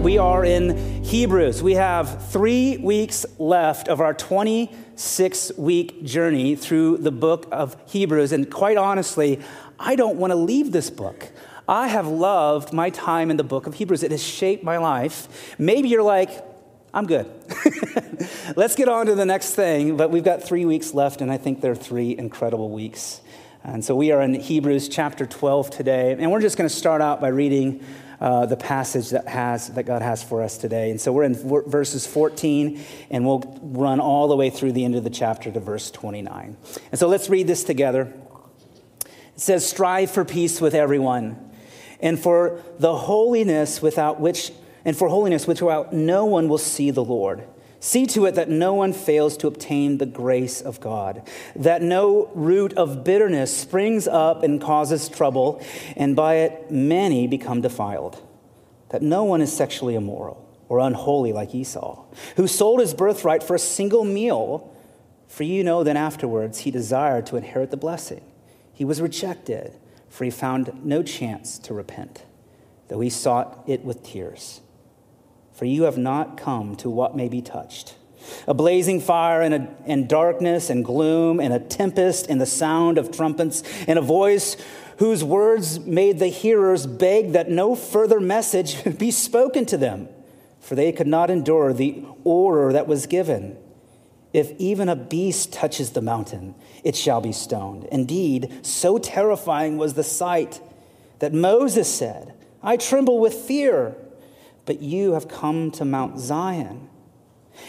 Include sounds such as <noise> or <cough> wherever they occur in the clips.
Right, we are in Hebrews. We have three weeks left of our 26 week journey through the book of Hebrews. And quite honestly, I don't want to leave this book. I have loved my time in the book of Hebrews. It has shaped my life. Maybe you're like, I'm good. <laughs> Let's get on to the next thing. But we've got three weeks left, and I think they're three incredible weeks. And so we are in Hebrews chapter 12 today. And we're just going to start out by reading uh, the passage that has that God has for us today. And so we're in verses 14, and we'll run all the way through the end of the chapter to verse 29. And so let's read this together. It says, "Strive for peace with everyone, and for the holiness without which, and for holiness without no one will see the Lord." See to it that no one fails to obtain the grace of God, that no root of bitterness springs up and causes trouble, and by it many become defiled, that no one is sexually immoral or unholy like Esau, who sold his birthright for a single meal. For you know that afterwards he desired to inherit the blessing. He was rejected, for he found no chance to repent, though he sought it with tears for you have not come to what may be touched. A blazing fire and, a, and darkness and gloom and a tempest and the sound of trumpets and a voice whose words made the hearers beg that no further message <laughs> be spoken to them, for they could not endure the order that was given. If even a beast touches the mountain, it shall be stoned. Indeed, so terrifying was the sight that Moses said, I tremble with fear but you have come to Mount Zion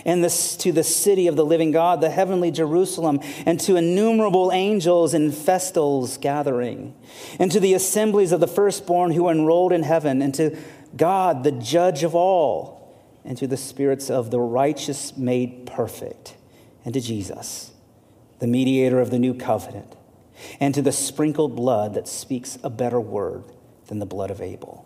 and this, to the city of the living God, the heavenly Jerusalem, and to innumerable angels in festals gathering, and to the assemblies of the firstborn who are enrolled in heaven, and to God, the judge of all, and to the spirits of the righteous made perfect, and to Jesus, the mediator of the new covenant, and to the sprinkled blood that speaks a better word than the blood of Abel.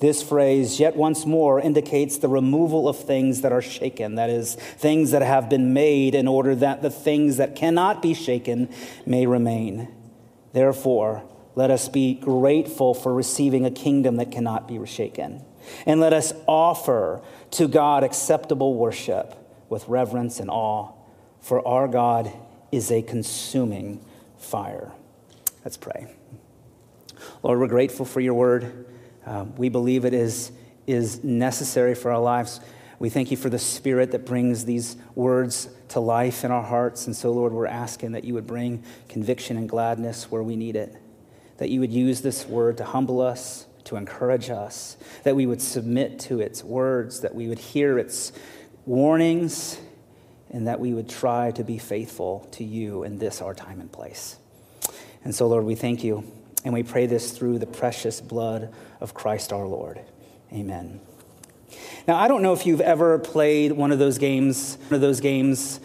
This phrase, yet once more, indicates the removal of things that are shaken, that is, things that have been made in order that the things that cannot be shaken may remain. Therefore, let us be grateful for receiving a kingdom that cannot be shaken. And let us offer to God acceptable worship with reverence and awe, for our God is a consuming fire. Let's pray. Lord, we're grateful for your word. Um, we believe it is, is necessary for our lives. We thank you for the Spirit that brings these words to life in our hearts. And so, Lord, we're asking that you would bring conviction and gladness where we need it, that you would use this word to humble us, to encourage us, that we would submit to its words, that we would hear its warnings, and that we would try to be faithful to you in this, our time and place. And so, Lord, we thank you. And we pray this through the precious blood of Christ our Lord. Amen. Now, I don't know if you've ever played one of those games, one of those games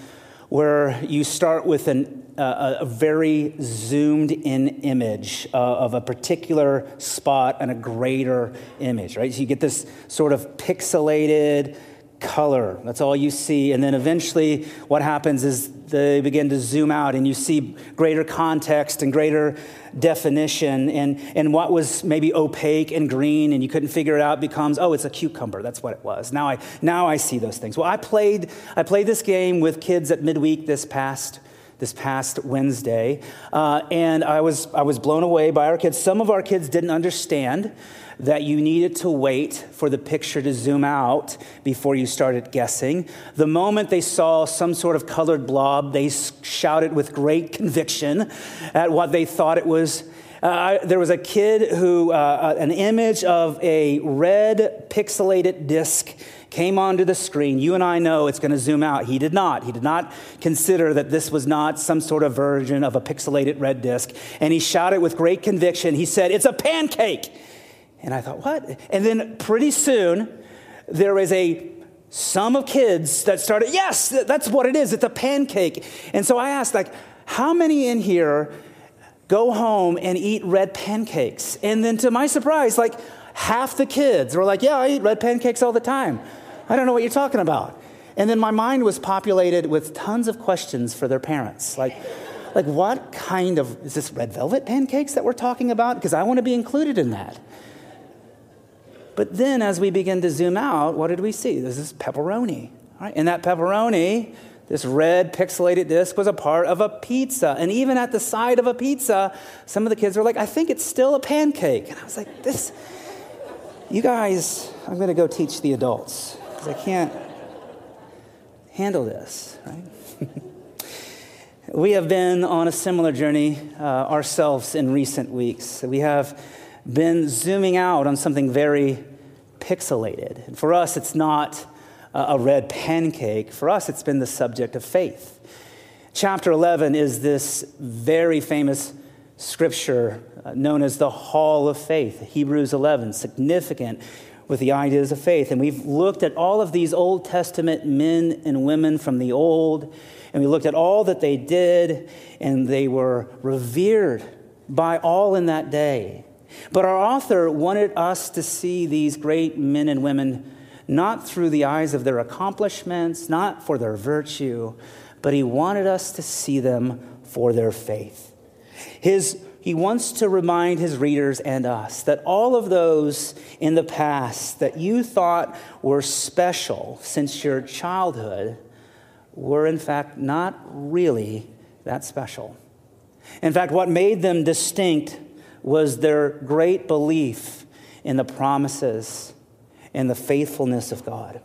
where you start with an, uh, a very zoomed in image uh, of a particular spot and a greater image, right? So you get this sort of pixelated, color. That's all you see. And then eventually, what happens is they begin to zoom out and you see greater context and greater definition. And, and what was maybe opaque and green and you couldn't figure it out becomes, oh, it's a cucumber. That's what it was. Now I, now I see those things. Well, I played, I played this game with kids at midweek this past this past Wednesday, uh, and I was, I was blown away by our kids. Some of our kids didn't understand that you needed to wait for the picture to zoom out before you started guessing. The moment they saw some sort of colored blob, they shouted with great conviction at what they thought it was. Uh, there was a kid who, uh, uh an image of a red pixelated disc came onto the screen. You and I know it's going to zoom out. He did not. He did not consider that this was not some sort of version of a pixelated red disc. And he shouted with great conviction. He said, It's a pancake. And I thought, what? And then pretty soon, there was a sum of kids that started, yes, that's what it is. It's a pancake. And so I asked, like, how many in here go home and eat red pancakes? And then to my surprise, like, half the kids were like, yeah, I eat red pancakes all the time. I don't know what you're talking about. And then my mind was populated with tons of questions for their parents. Like, like what kind of, is this red velvet pancakes that we're talking about? Because I want to be included in that. But then as we begin to zoom out, what did we see? This is pepperoni. Right? And that pepperoni, this red pixelated disc, was a part of a pizza. And even at the side of a pizza, some of the kids were like, I think it's still a pancake. And I was like, this, you guys, I'm going to go teach the adults because I can't handle this, right? <laughs> we have been on a similar journey uh, ourselves in recent weeks. We have been zooming out on something very pixelated. And for us, it's not a red pancake. For us, it's been the subject of faith. Chapter 11 is this very famous scripture uh, known as the Hall of Faith, Hebrews 11, significant with the ideas of faith. And we've looked at all of these Old Testament men and women from the Old, and we looked at all that they did, and they were revered by all in that day. But our author wanted us to see these great men and women not through the eyes of their accomplishments, not for their virtue, but he wanted us to see them for their faith. His, he wants to remind his readers and us that all of those in the past that you thought were special since your childhood were, in fact, not really that special. In fact, what made them distinct was their great belief in the promises and the faithfulness of God.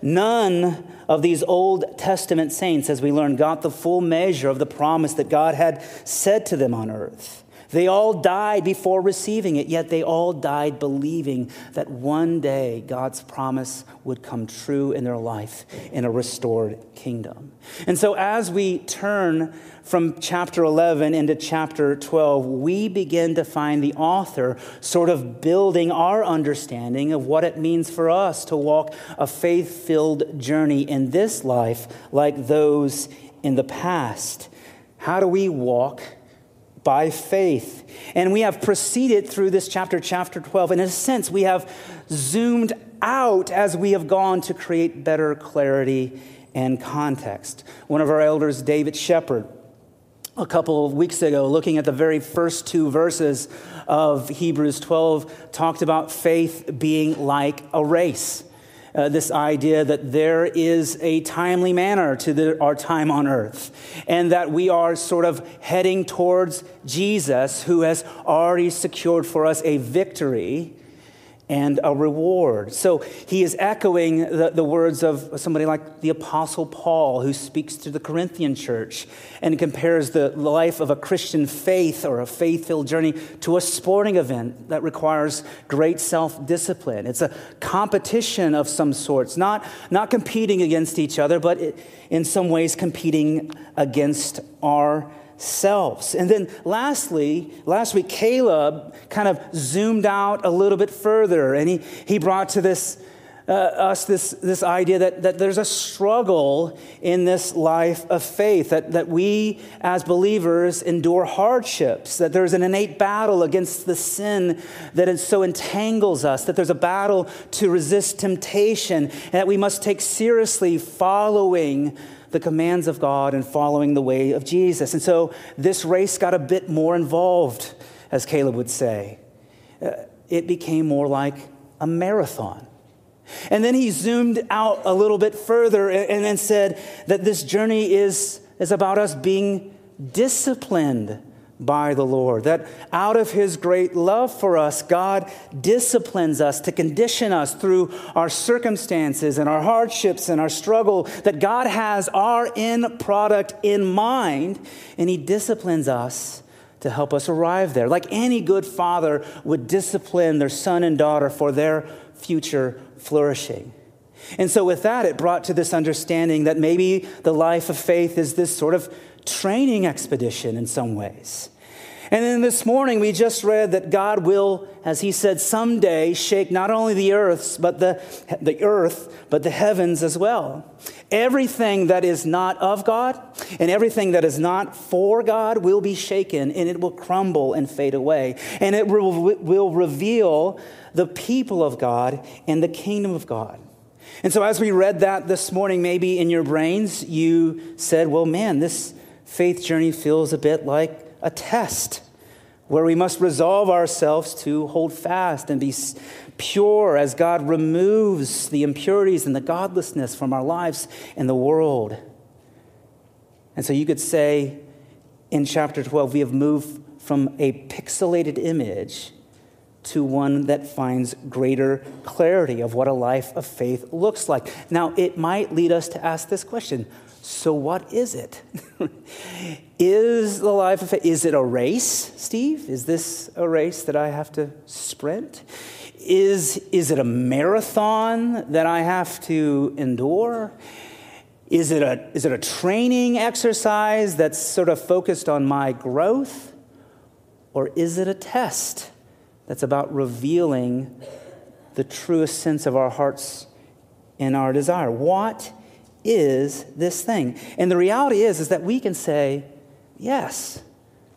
None of these Old Testament saints, as we learn, got the full measure of the promise that God had said to them on earth. They all died before receiving it, yet they all died believing that one day God's promise would come true in their life in a restored kingdom. And so, as we turn from chapter 11 into chapter 12, we begin to find the author sort of building our understanding of what it means for us to walk a faith filled journey in this life like those in the past. How do we walk? By faith. And we have proceeded through this chapter, chapter 12. In a sense, we have zoomed out as we have gone to create better clarity and context. One of our elders, David Shepard, a couple of weeks ago, looking at the very first two verses of Hebrews 12, talked about faith being like a race uh, this idea that there is a timely manner to the, our time on earth, and that we are sort of heading towards Jesus, who has already secured for us a victory and a reward. So he is echoing the, the, words of somebody like the Apostle Paul, who speaks to the Corinthian church and compares the life of a Christian faith or a faith filled journey to a sporting event that requires great self discipline. It's a competition of some sorts, not, not competing against each other, but in some ways competing against our selves. And then lastly, last week, Caleb kind of zoomed out a little bit further and he, he brought to this, uh, us this, this idea that, that there's a struggle in this life of faith, that, that we as believers endure hardships, that there's an innate battle against the sin that so entangles us, that there's a battle to resist temptation, and that we must take seriously following the commands of God and following the way of Jesus. And so this race got a bit more involved, as Caleb would say. Uh, it became more like a marathon. And then he zoomed out a little bit further and then said that this journey is is about us being disciplined by the Lord. That out of His great love for us, God disciplines us to condition us through our circumstances and our hardships and our struggle. That God has our end product in mind, and He disciplines us to help us arrive there. Like any good father would discipline their son and daughter for their future flourishing. And so, with that, it brought to this understanding that maybe the life of faith is this sort of training expedition in some ways. And then this morning we just read that God will, as he said, someday shake not only the earth, but the, the earth, but the heavens as well. Everything that is not of God and everything that is not for God will be shaken and it will crumble and fade away. And it will, will reveal the people of God and the kingdom of God. And so, as we read that this morning, maybe in your brains, you said, well, man, this faith journey feels a bit like a test where we must resolve ourselves to hold fast and be pure as God removes the impurities and the godlessness from our lives and the world. And so you could say in chapter 12, we have moved from a pixelated image to one that finds greater clarity of what a life of faith looks like. Now, it might lead us to ask this question so, what is it? <laughs> is the life of faith, is it a race, Steve? Is this a race that I have to sprint? Is, is it a marathon that I have to endure? Is it, a, is it a training exercise that's sort of focused on my growth? Or is it a test that's about revealing the truest sense of our hearts and our desire? What is this thing? And the reality is, is that we can say yes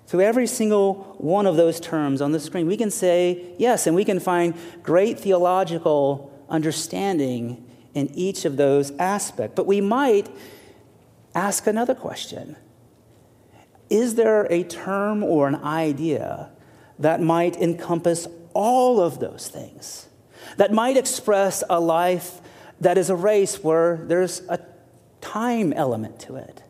to every single one of those terms on the screen. We can say yes, and we can find great theological understanding in each of those aspects. But we might ask another question Is there a term or an idea that might encompass all of those things? That might express a life that is a race where there's a time element to it.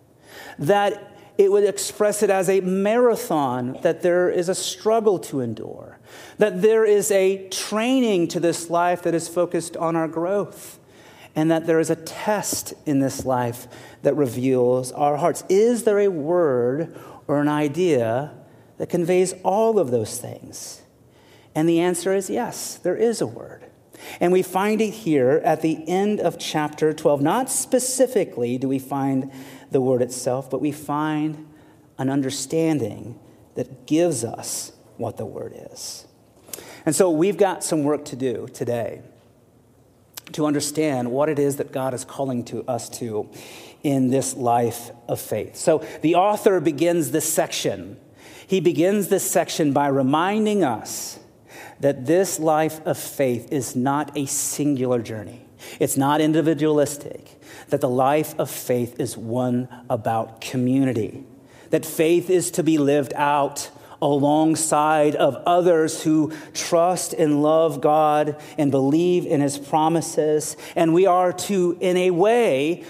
That it would express it as a marathon, that there is a struggle to endure, that there is a training to this life that is focused on our growth, and that there is a test in this life that reveals our hearts. Is there a word or an idea that conveys all of those things? And the answer is yes, there is a word. And we find it here at the end of chapter 12. Not specifically do we find the word itself, but we find an understanding that gives us what the word is. And so we've got some work to do today to understand what it is that God is calling to us to in this life of faith. So the author begins this section. He begins this section by reminding us that this life of faith is not a singular journey, it's not individualistic, that the life of faith is one about community, that faith is to be lived out alongside of others who trust and love God and believe in his promises. And we are to in a way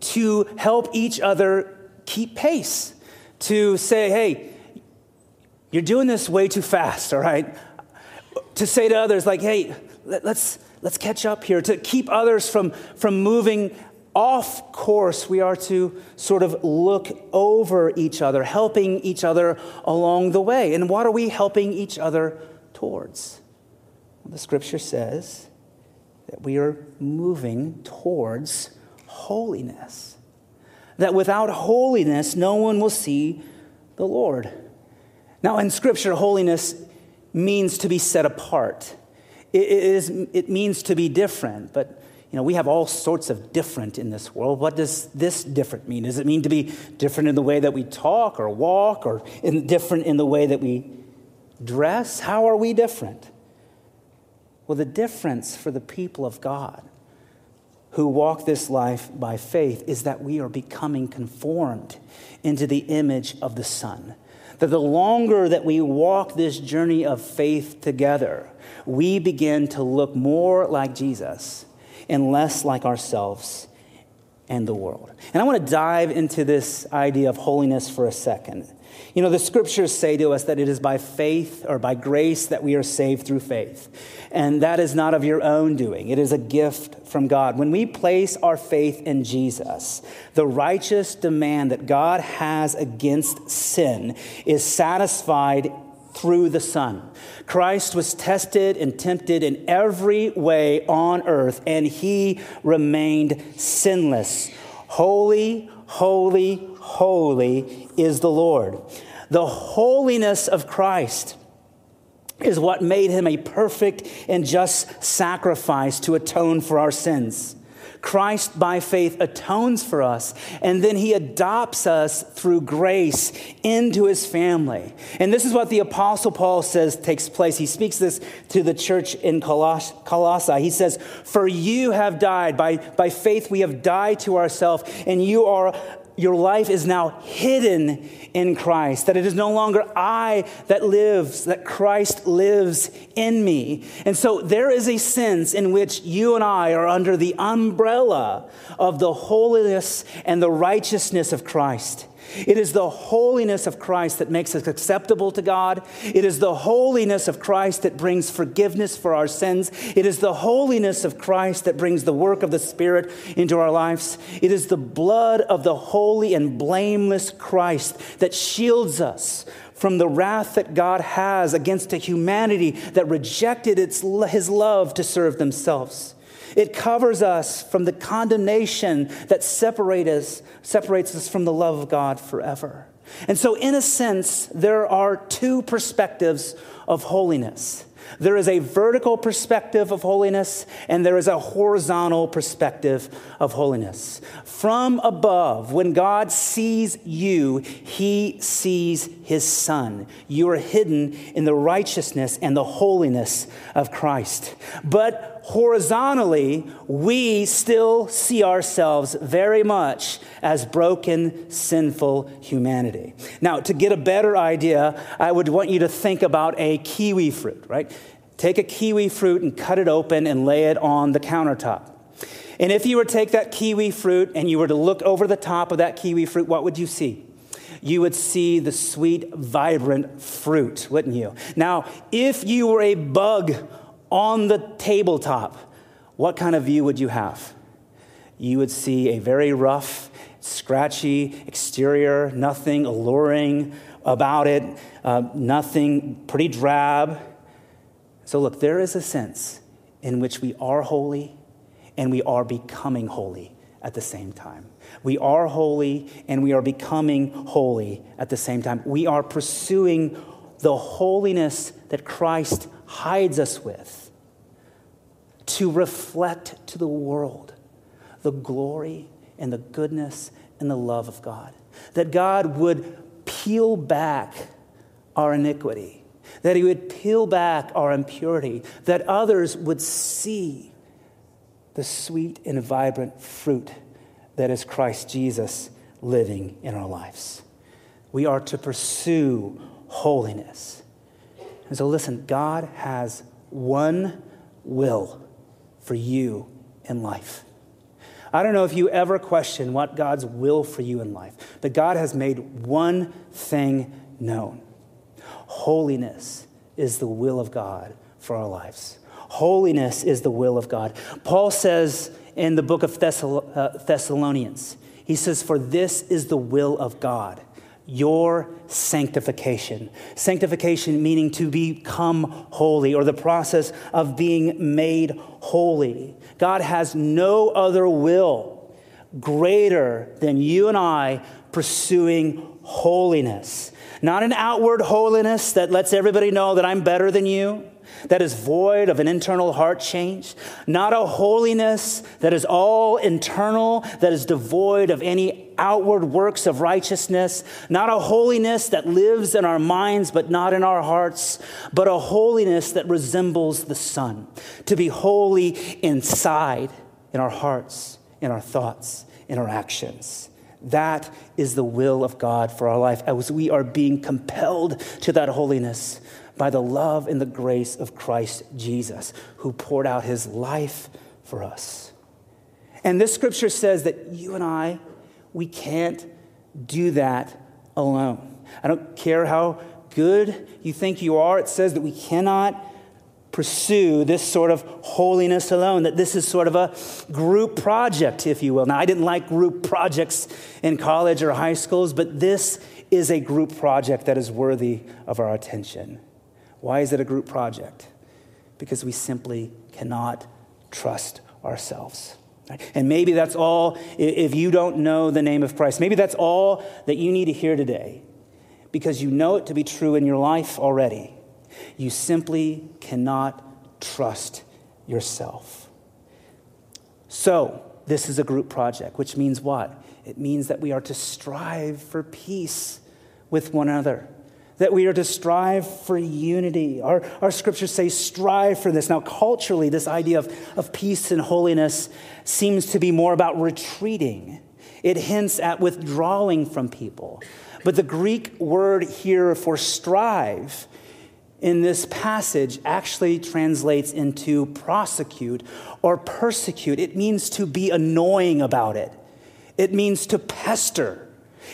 to help each other keep pace to say hey you're doing this way too fast all right to say to others, like, hey, let's, let's catch up here, to keep others from, from moving off course, we are to sort of look over each other, helping each other along the way. And what are we helping each other towards? Well, the scripture says that we are moving towards holiness. That without holiness, no one will see the Lord. Now, in scripture, holiness means to be set apart. It, is, it means to be different, but you know, we have all sorts of different in this world. What does this different mean? Does it mean to be different in the way that we talk or walk or in, different in the way that we dress? How are we different? Well, the difference for the people of God who walk this life by faith is that we are becoming conformed into the image of the Son that the longer that we walk this journey of faith together, we begin to look more like Jesus and less like ourselves and the world. And I want to dive into this idea of holiness for a second. You know, the scriptures say to us that it is by faith or by grace that we are saved through faith. And that is not of your own doing, it is a gift from God. When we place our faith in Jesus, the righteous demand that God has against sin is satisfied through the Son. Christ was tested and tempted in every way on earth, and he remained sinless. Holy, holy, holy is the Lord. The holiness of Christ is what made him a perfect and just sacrifice to atone for our sins. Christ, by faith, atones for us, and then he adopts us through grace into his family. And this is what the Apostle Paul says takes place. He speaks this to the church in Coloss- Colossae. He says, For you have died. By, by faith, we have died to ourselves, and you are your life is now hidden in Christ, that it is no longer I that lives, that Christ lives in me. And so there is a sense in which you and I are under the umbrella of the holiness and the righteousness of Christ. It is the holiness of Christ that makes us acceptable to God. It is the holiness of Christ that brings forgiveness for our sins. It is the holiness of Christ that brings the work of the Spirit into our lives. It is the blood of the holy and blameless Christ that shields us from the wrath that God has against a humanity that rejected its, his love to serve themselves. It covers us from the condemnation that separate us, separates us from the love of God forever. And so, in a sense, there are two perspectives of holiness. There is a vertical perspective of holiness, and there is a horizontal perspective of holiness. From above, when God sees you, he sees his son. You are hidden in the righteousness and the holiness of Christ. But horizontally, we still see ourselves very much as broken, sinful humanity. Now, to get a better idea, I would want you to think about a kiwi fruit, right? Take a kiwi fruit and cut it open and lay it on the countertop. And if you were to take that kiwi fruit and you were to look over the top of that kiwi fruit, what would you see? You would see the sweet, vibrant fruit, wouldn't you? Now, if you were a bug on the tabletop, what kind of view would you have? You would see a very rough, scratchy exterior, nothing alluring about it, uh, nothing pretty drab. So, look, there is a sense in which we are holy and we are becoming holy at the same time. We are holy and we are becoming holy at the same time. We are pursuing the holiness that Christ hides us with to reflect to the world the glory and the goodness and the love of God. That God would peel back our iniquity, that He would peel back our impurity, that others would see the sweet and vibrant fruit that is Christ Jesus living in our lives. We are to pursue holiness. And so, listen, God has one will for you in life. I don't know if you ever question what God's will for you in life, but God has made one thing known holiness is the will of God for our lives. Holiness is the will of God. Paul says in the book of uh, Thessalonians, he says, For this is the will of God your sanctification. Sanctification meaning to become holy or the process of being made holy. God has no other will greater than you and I pursuing holiness. Not an outward holiness that lets everybody know that I'm better than you that is void of an internal heart change, not a holiness that is all internal, that is devoid of any outward works of righteousness, not a holiness that lives in our minds but not in our hearts, but a holiness that resembles the Son, to be holy inside, in our hearts, in our thoughts, in our actions. That is the will of God for our life as we are being compelled to that holiness by the love and the grace of Christ Jesus, who poured out his life for us. And this scripture says that you and I, we can't do that alone. I don't care how good you think you are, it says that we cannot pursue this sort of holiness alone, that this is sort of a group project, if you will. Now, I didn't like group projects in college or high schools, but this is a group project that is worthy of our attention. Why is it a group project? Because we simply cannot trust ourselves. And maybe that's all, if you don't know the name of Christ, maybe that's all that you need to hear today because you know it to be true in your life already. You simply cannot trust yourself. So, this is a group project, which means what? It means that we are to strive for peace with one another, that we are to strive for unity. Our, our scriptures say strive for this. Now, culturally, this idea of, of peace and holiness seems to be more about retreating, it hints at withdrawing from people. But the Greek word here for strive in this passage actually translates into prosecute or persecute. It means to be annoying about it, it means to pester.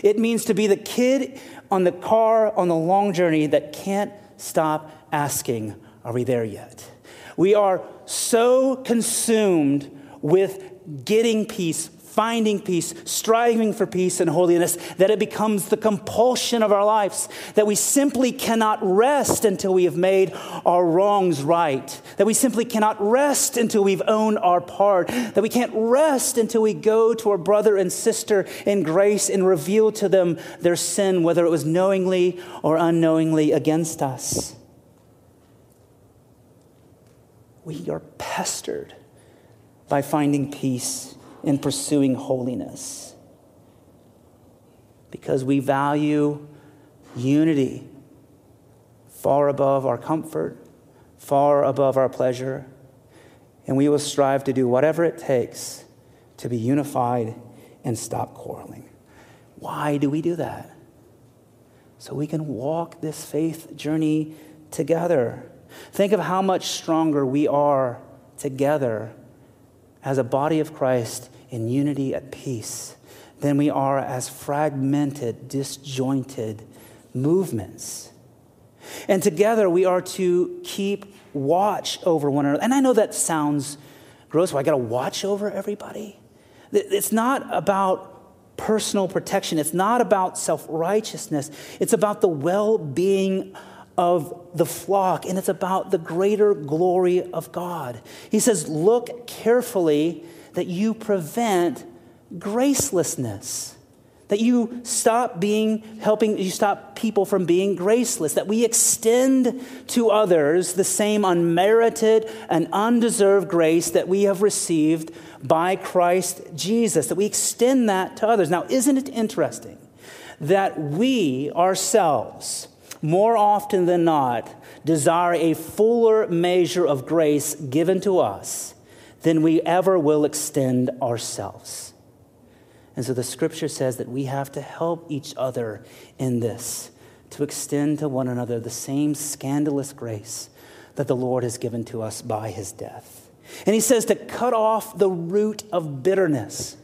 It means to be the kid on the car on the long journey that can't stop asking, Are we there yet? We are so consumed with getting peace, finding peace, striving for peace and holiness, that it becomes the compulsion of our lives, that we simply cannot rest until we have made our wrongs right, that we simply cannot rest until we've owned our part, that we can't rest until we go to our brother and sister in grace and reveal to them their sin, whether it was knowingly or unknowingly against us. We are pestered by finding peace in pursuing holiness because we value unity far above our comfort, far above our pleasure, and we will strive to do whatever it takes to be unified and stop quarreling. Why do we do that? So we can walk this faith journey together. Think of how much stronger we are together as a body of Christ in unity at peace than we are as fragmented, disjointed movements. And together we are to keep watch over one another. And I know that sounds gross. Well, I got to watch over everybody. It's not about personal protection, it's not about self righteousness, it's about the well being of the flock, and it's about the greater glory of God. He says, Look carefully that you prevent gracelessness. That you stop being, helping, you stop people from being graceless. That we extend to others the same unmerited and undeserved grace that we have received by Christ Jesus. That we extend that to others. Now, isn't it interesting that we ourselves, more often than not, desire a fuller measure of grace given to us than we ever will extend ourselves. And so the scripture says that we have to help each other in this, to extend to one another the same scandalous grace that the Lord has given to us by his death. And he says to cut off the root of bitterness,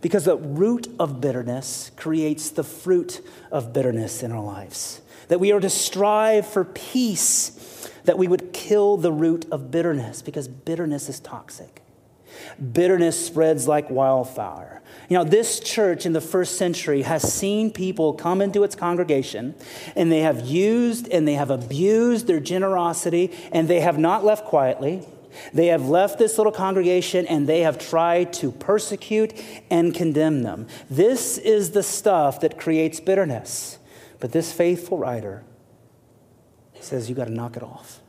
because the root of bitterness creates the fruit of bitterness in our lives. That we are to strive for peace that we would kill the root of bitterness because bitterness is toxic. Bitterness spreads like wildfire. You know, this church in the first century has seen people come into its congregation and they have used and they have abused their generosity and they have not left quietly. They have left this little congregation and they have tried to persecute and condemn them. This is the stuff that creates bitterness. But this faithful writer says you got to knock it off.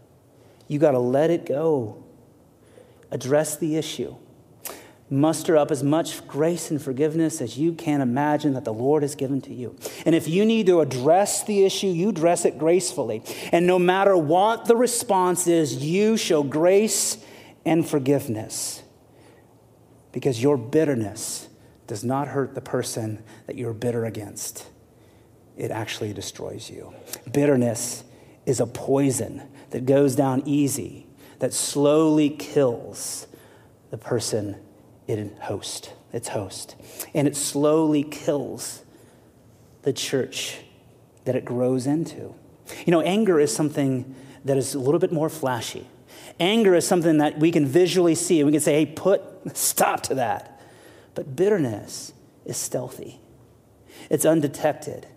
You got to let it go. Address the issue. Muster up as much grace and forgiveness as you can imagine that the Lord has given to you. And if you need to address the issue, you address it gracefully. And no matter what the response is, you show grace and forgiveness. Because your bitterness does not hurt the person that you're bitter against, it actually destroys you. Bitterness is a poison that goes down easy, that slowly kills the person it host, its host. And it slowly kills the church that it grows into. You know, anger is something that is a little bit more flashy. Anger is something that we can visually see. And we can say, hey, put <laughs> stop to that. But bitterness is stealthy, it's undetected,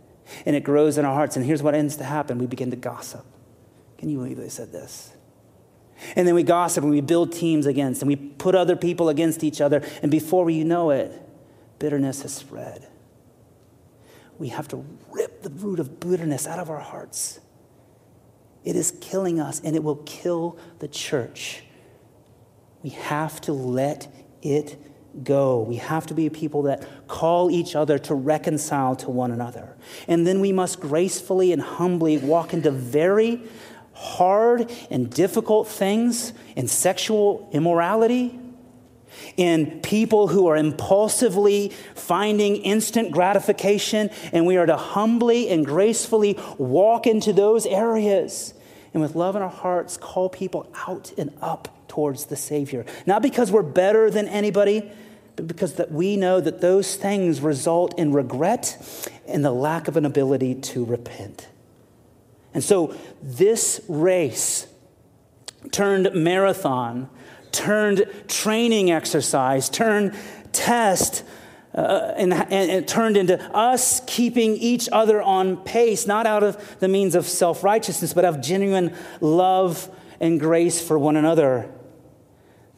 and it grows in our hearts. And here's what ends to happen we begin to gossip. Can you believe they said this? And then we gossip and we build teams against, and we put other people against each other. And before you know it, bitterness has spread. We have to rip the root of bitterness out of our hearts. It is killing us, and it will kill the church. We have to let it go. We have to be people that call each other to reconcile to one another. And then we must gracefully and humbly walk into very hard and difficult things in sexual immorality, in people who are impulsively finding instant gratification, and we are to humbly and gracefully walk into those areas and with love in our hearts call people out and up towards the Savior. Not because we're better than anybody, but because that we know that those things result in regret and the lack of an ability to repent. And so this race turned marathon, turned training exercise, turned test, uh, and, and it turned into us keeping each other on pace, not out of the means of self righteousness, but of genuine love and grace for one another.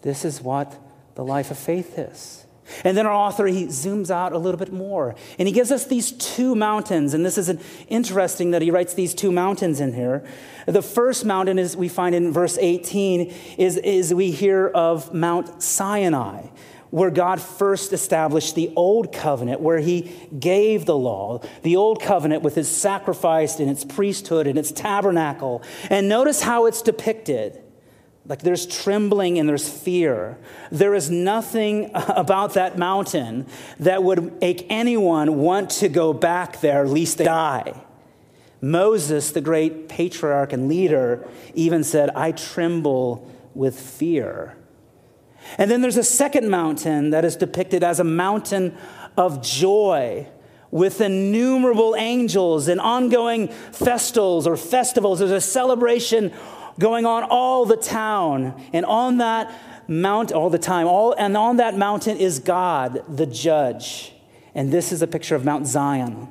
This is what the life of faith is. And then our author, he zooms out a little bit more. And he gives us these two mountains. And this is an interesting that he writes these two mountains in here. The first mountain is we find in verse 18 is, is we hear of Mount Sinai, where God first established the old covenant, where he gave the law, the old covenant with his sacrifice and its priesthood and its tabernacle. And notice how it's depicted. Like there's trembling and there's fear. There is nothing <laughs> about that mountain that would make anyone want to go back there, lest they die. Moses, the great patriarch and leader, even said, I tremble with fear. And then there's a second mountain that is depicted as a mountain of joy with innumerable angels and ongoing festivals or festivals. There's a celebration going on all the town. And on that mount, all the time, all, and on that mountain is God, the judge. And this is a picture of Mount Zion.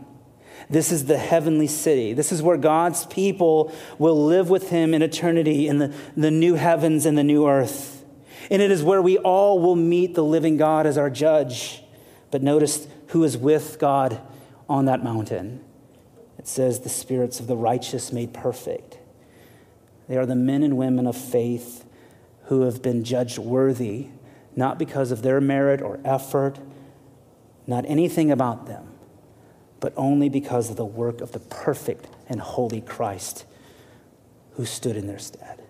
This is the heavenly city. This is where God's people will live with him in eternity in the, the new heavens and the new earth. And it is where we all will meet the living God as our judge. But notice who is with God on that mountain. It says, the spirits of the righteous made perfect. They are the men and women of faith who have been judged worthy, not because of their merit or effort, not anything about them, but only because of the work of the perfect and holy Christ who stood in their stead,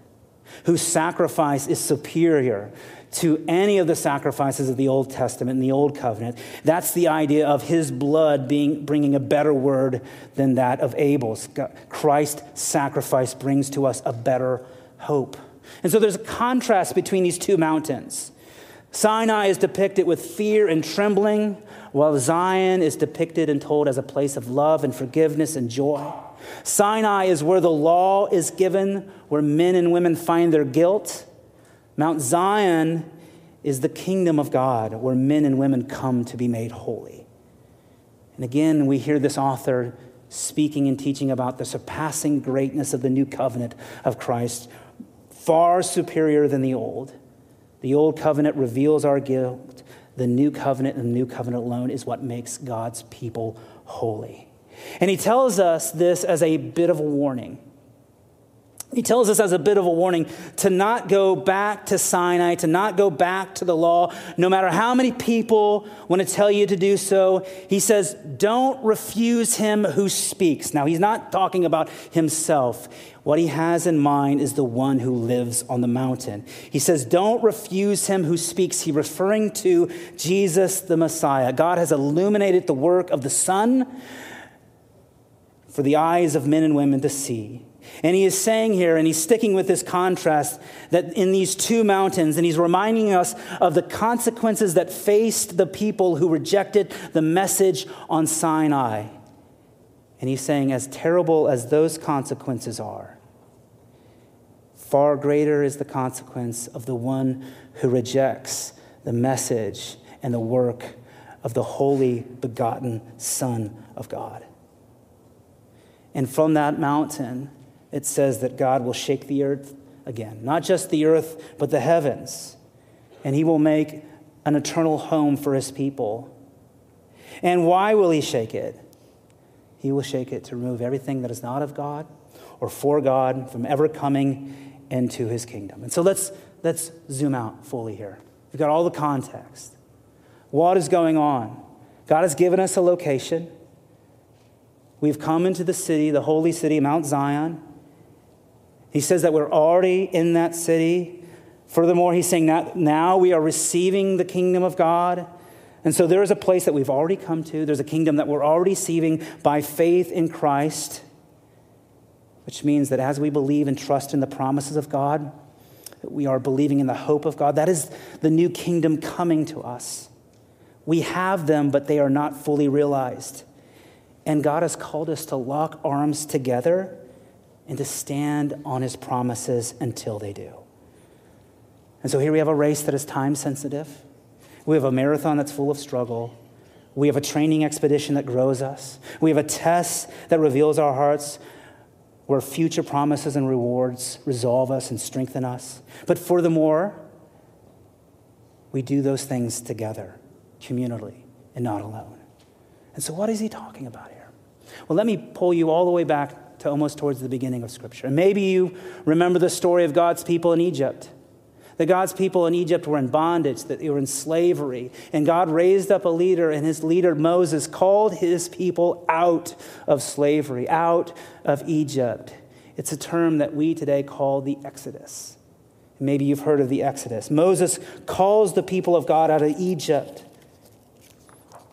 whose sacrifice is superior to any of the sacrifices of the Old Testament and the Old Covenant. That's the idea of his blood being, bringing a better word than that of Abel's. Christ's sacrifice brings to us a better hope. And so there's a contrast between these two mountains. Sinai is depicted with fear and trembling, while Zion is depicted and told as a place of love and forgiveness and joy. Sinai is where the law is given, where men and women find their guilt. Mount Zion is the kingdom of God where men and women come to be made holy. And again, we hear this author speaking and teaching about the surpassing greatness of the new covenant of Christ, far superior than the old. The old covenant reveals our guilt. The new covenant and the new covenant alone is what makes God's people holy. And he tells us this as a bit of a warning. He tells us as a bit of a warning to not go back to Sinai, to not go back to the law, no matter how many people want to tell you to do so. He says, don't refuse him who speaks. Now, he's not talking about himself. What he has in mind is the one who lives on the mountain. He says, don't refuse him who speaks. He referring to Jesus the Messiah. God has illuminated the work of the Son for the eyes of men and women to see. And he is saying here, and he's sticking with this contrast, that in these two mountains, and he's reminding us of the consequences that faced the people who rejected the message on Sinai. And he's saying, as terrible as those consequences are, far greater is the consequence of the one who rejects the message and the work of the holy, begotten Son of God. And from that mountain, it says that God will shake the earth again. Not just the earth, but the heavens. And he will make an eternal home for his people. And why will he shake it? He will shake it to remove everything that is not of God or for God from ever coming into his kingdom. And so let's, let's zoom out fully here. We've got all the context. What is going on? God has given us a location. We've come into the city, the holy city, Mount Zion. He says that we're already in that city. Furthermore, he's saying that now we are receiving the kingdom of God. And so there is a place that we've already come to. There's a kingdom that we're already receiving by faith in Christ, which means that as we believe and trust in the promises of God, we are believing in the hope of God. That is the new kingdom coming to us. We have them, but they are not fully realized. And God has called us to lock arms together and to stand on his promises until they do. And so here we have a race that is time sensitive. We have a marathon that's full of struggle. We have a training expedition that grows us. We have a test that reveals our hearts where future promises and rewards resolve us and strengthen us. But furthermore, we do those things together, communally, and not alone. And so, what is he talking about? Well, let me pull you all the way back to almost towards the beginning of Scripture. And maybe you remember the story of God's people in Egypt. That God's people in Egypt were in bondage, that they were in slavery. And God raised up a leader, and his leader, Moses, called his people out of slavery, out of Egypt. It's a term that we today call the Exodus. Maybe you've heard of the Exodus. Moses calls the people of God out of Egypt.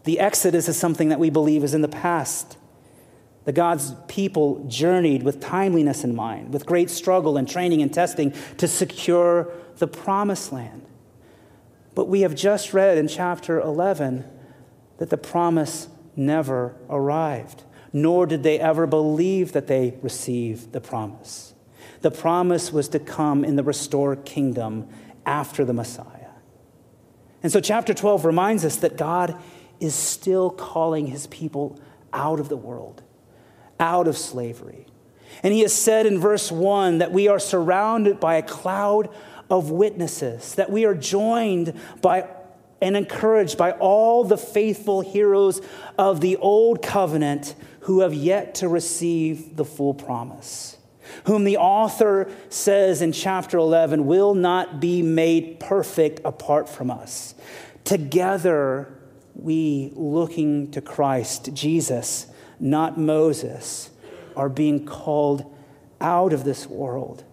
The Exodus is something that we believe is in the past. The God's people journeyed with timeliness in mind, with great struggle and training and testing to secure the promised land. But we have just read in chapter 11 that the promise never arrived, nor did they ever believe that they received the promise. The promise was to come in the restored kingdom after the Messiah. And so, chapter 12 reminds us that God is still calling his people out of the world out of slavery. And he has said in verse 1 that we are surrounded by a cloud of witnesses, that we are joined by and encouraged by all the faithful heroes of the old covenant who have yet to receive the full promise, whom the author says in chapter 11 will not be made perfect apart from us. Together, we looking to Christ Jesus not Moses, are being called out of this world.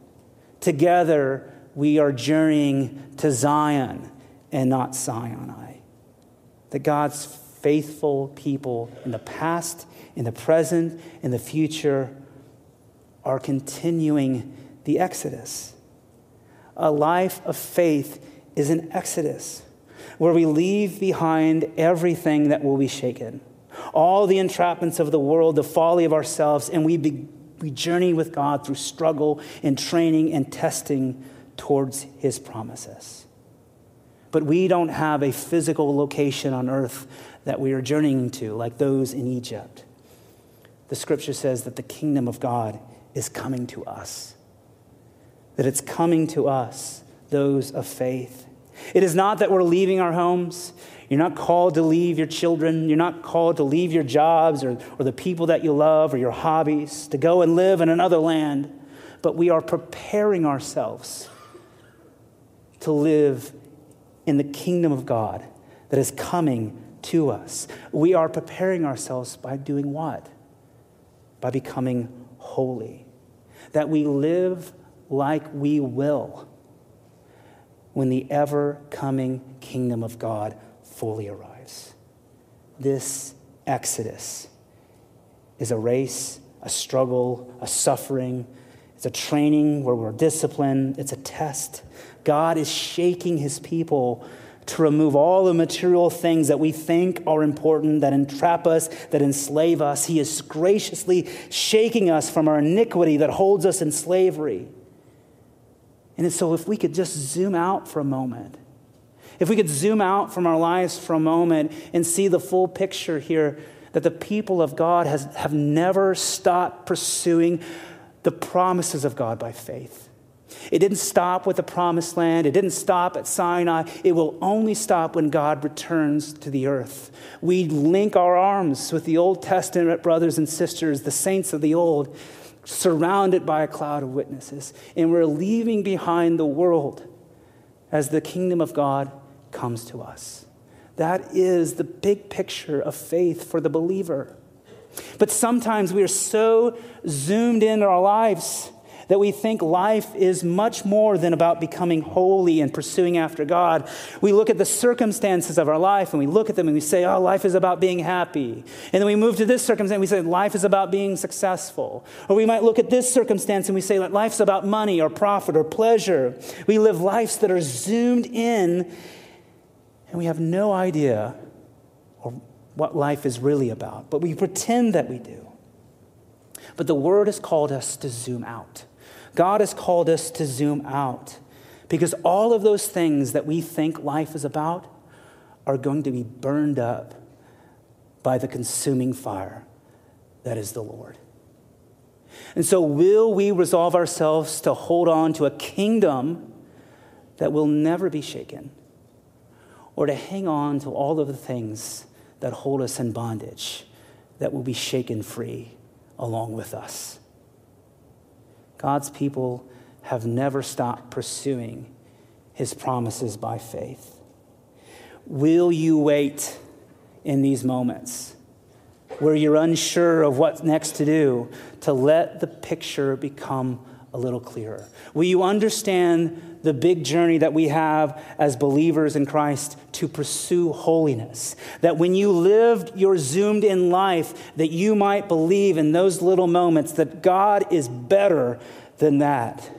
Together, we are journeying to Zion and not Sinai. That God's faithful people in the past, in the present, in the future are continuing the Exodus. A life of faith is an Exodus where we leave behind everything that will be shaken all the entrapments of the world, the folly of ourselves, and we, be, we journey with God through struggle and training and testing towards his promises. But we don't have a physical location on earth that we are journeying to like those in Egypt. The scripture says that the kingdom of God is coming to us, that it's coming to us, those of faith. It is not that we're leaving our homes. You're not called to leave your children. You're not called to leave your jobs or, or the people that you love or your hobbies to go and live in another land. But we are preparing ourselves to live in the kingdom of God that is coming to us. We are preparing ourselves by doing what? By becoming holy. That we live like we will when the ever coming kingdom of God fully arrives. This exodus is a race, a struggle, a suffering It's a training where we're disciplined, it's a test. God is shaking his people to remove all the material things that we think are important, that entrap us, that enslave us. He is graciously shaking us from our iniquity that holds us in slavery. And so, if we could just zoom out for a moment, if we could zoom out from our lives for a moment and see the full picture here, that the people of God has, have never stopped pursuing the promises of God by faith. It didn't stop with the promised land. It didn't stop at Sinai. It will only stop when God returns to the earth. We link our arms with the Old Testament brothers and sisters, the saints of the old, surrounded by a cloud of witnesses. And we're leaving behind the world as the kingdom of God comes to us. That is the big picture of faith for the believer. But sometimes we are so zoomed in our lives that we think life is much more than about becoming holy and pursuing after God. We look at the circumstances of our life and we look at them and we say, oh, life is about being happy. And then we move to this circumstance and we say, life is about being successful. Or we might look at this circumstance and we say, life's about money or profit or pleasure. We live lives that are zoomed in and we have no idea what life is really about, but we pretend that we do. But the word has called us to zoom out. God has called us to zoom out because all of those things that we think life is about are going to be burned up by the consuming fire that is the Lord. And so, will we resolve ourselves to hold on to a kingdom that will never be shaken, or to hang on to all of the things that hold us in bondage that will be shaken free along with us? God's people have never stopped pursuing his promises by faith. Will you wait in these moments where you're unsure of what next to do to let the picture become a little clearer? Will you understand the big journey that we have as believers in Christ to pursue holiness? That when you lived your zoomed in life, that you might believe in those little moments that God is better than that.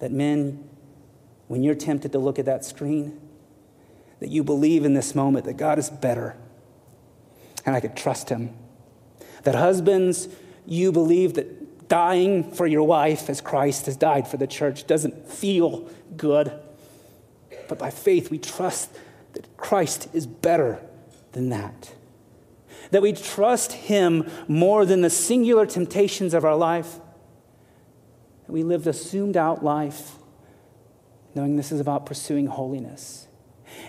That men, when you're tempted to look at that screen, that you believe in this moment that God is better and I could trust him. That husbands, you believe that dying for your wife as Christ has died for the church doesn't feel good. But by faith, we trust that Christ is better than that. That we trust Him more than the singular temptations of our life. That we live the zoomed out life, knowing this is about pursuing holiness.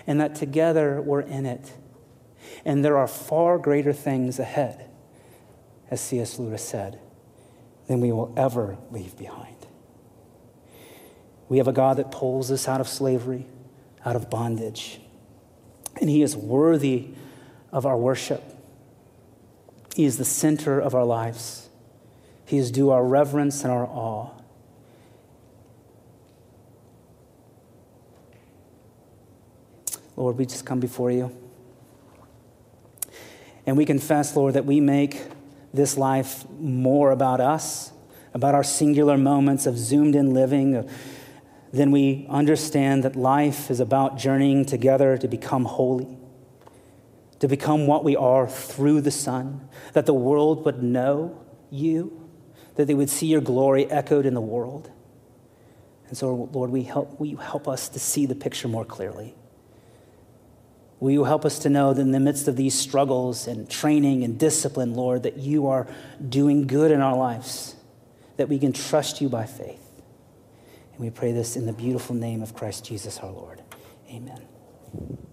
And that together we're in it. And there are far greater things ahead, as C.S. Lewis said than we will ever leave behind. We have a God that pulls us out of slavery, out of bondage, and He is worthy of our worship. He is the center of our lives. He is due our reverence and our awe. Lord, we just come before you. And we confess, Lord, that we make this life more about us, about our singular moments of zoomed in living, uh, then we understand that life is about journeying together to become holy, to become what we are through the Son, that the world would know you, that they would see your glory echoed in the world. And so, Lord, we help, will you help us to see the picture more clearly? Will you help us to know that in the midst of these struggles and training and discipline, Lord, that you are doing good in our lives, that we can trust you by faith. And we pray this in the beautiful name of Christ Jesus our Lord. Amen.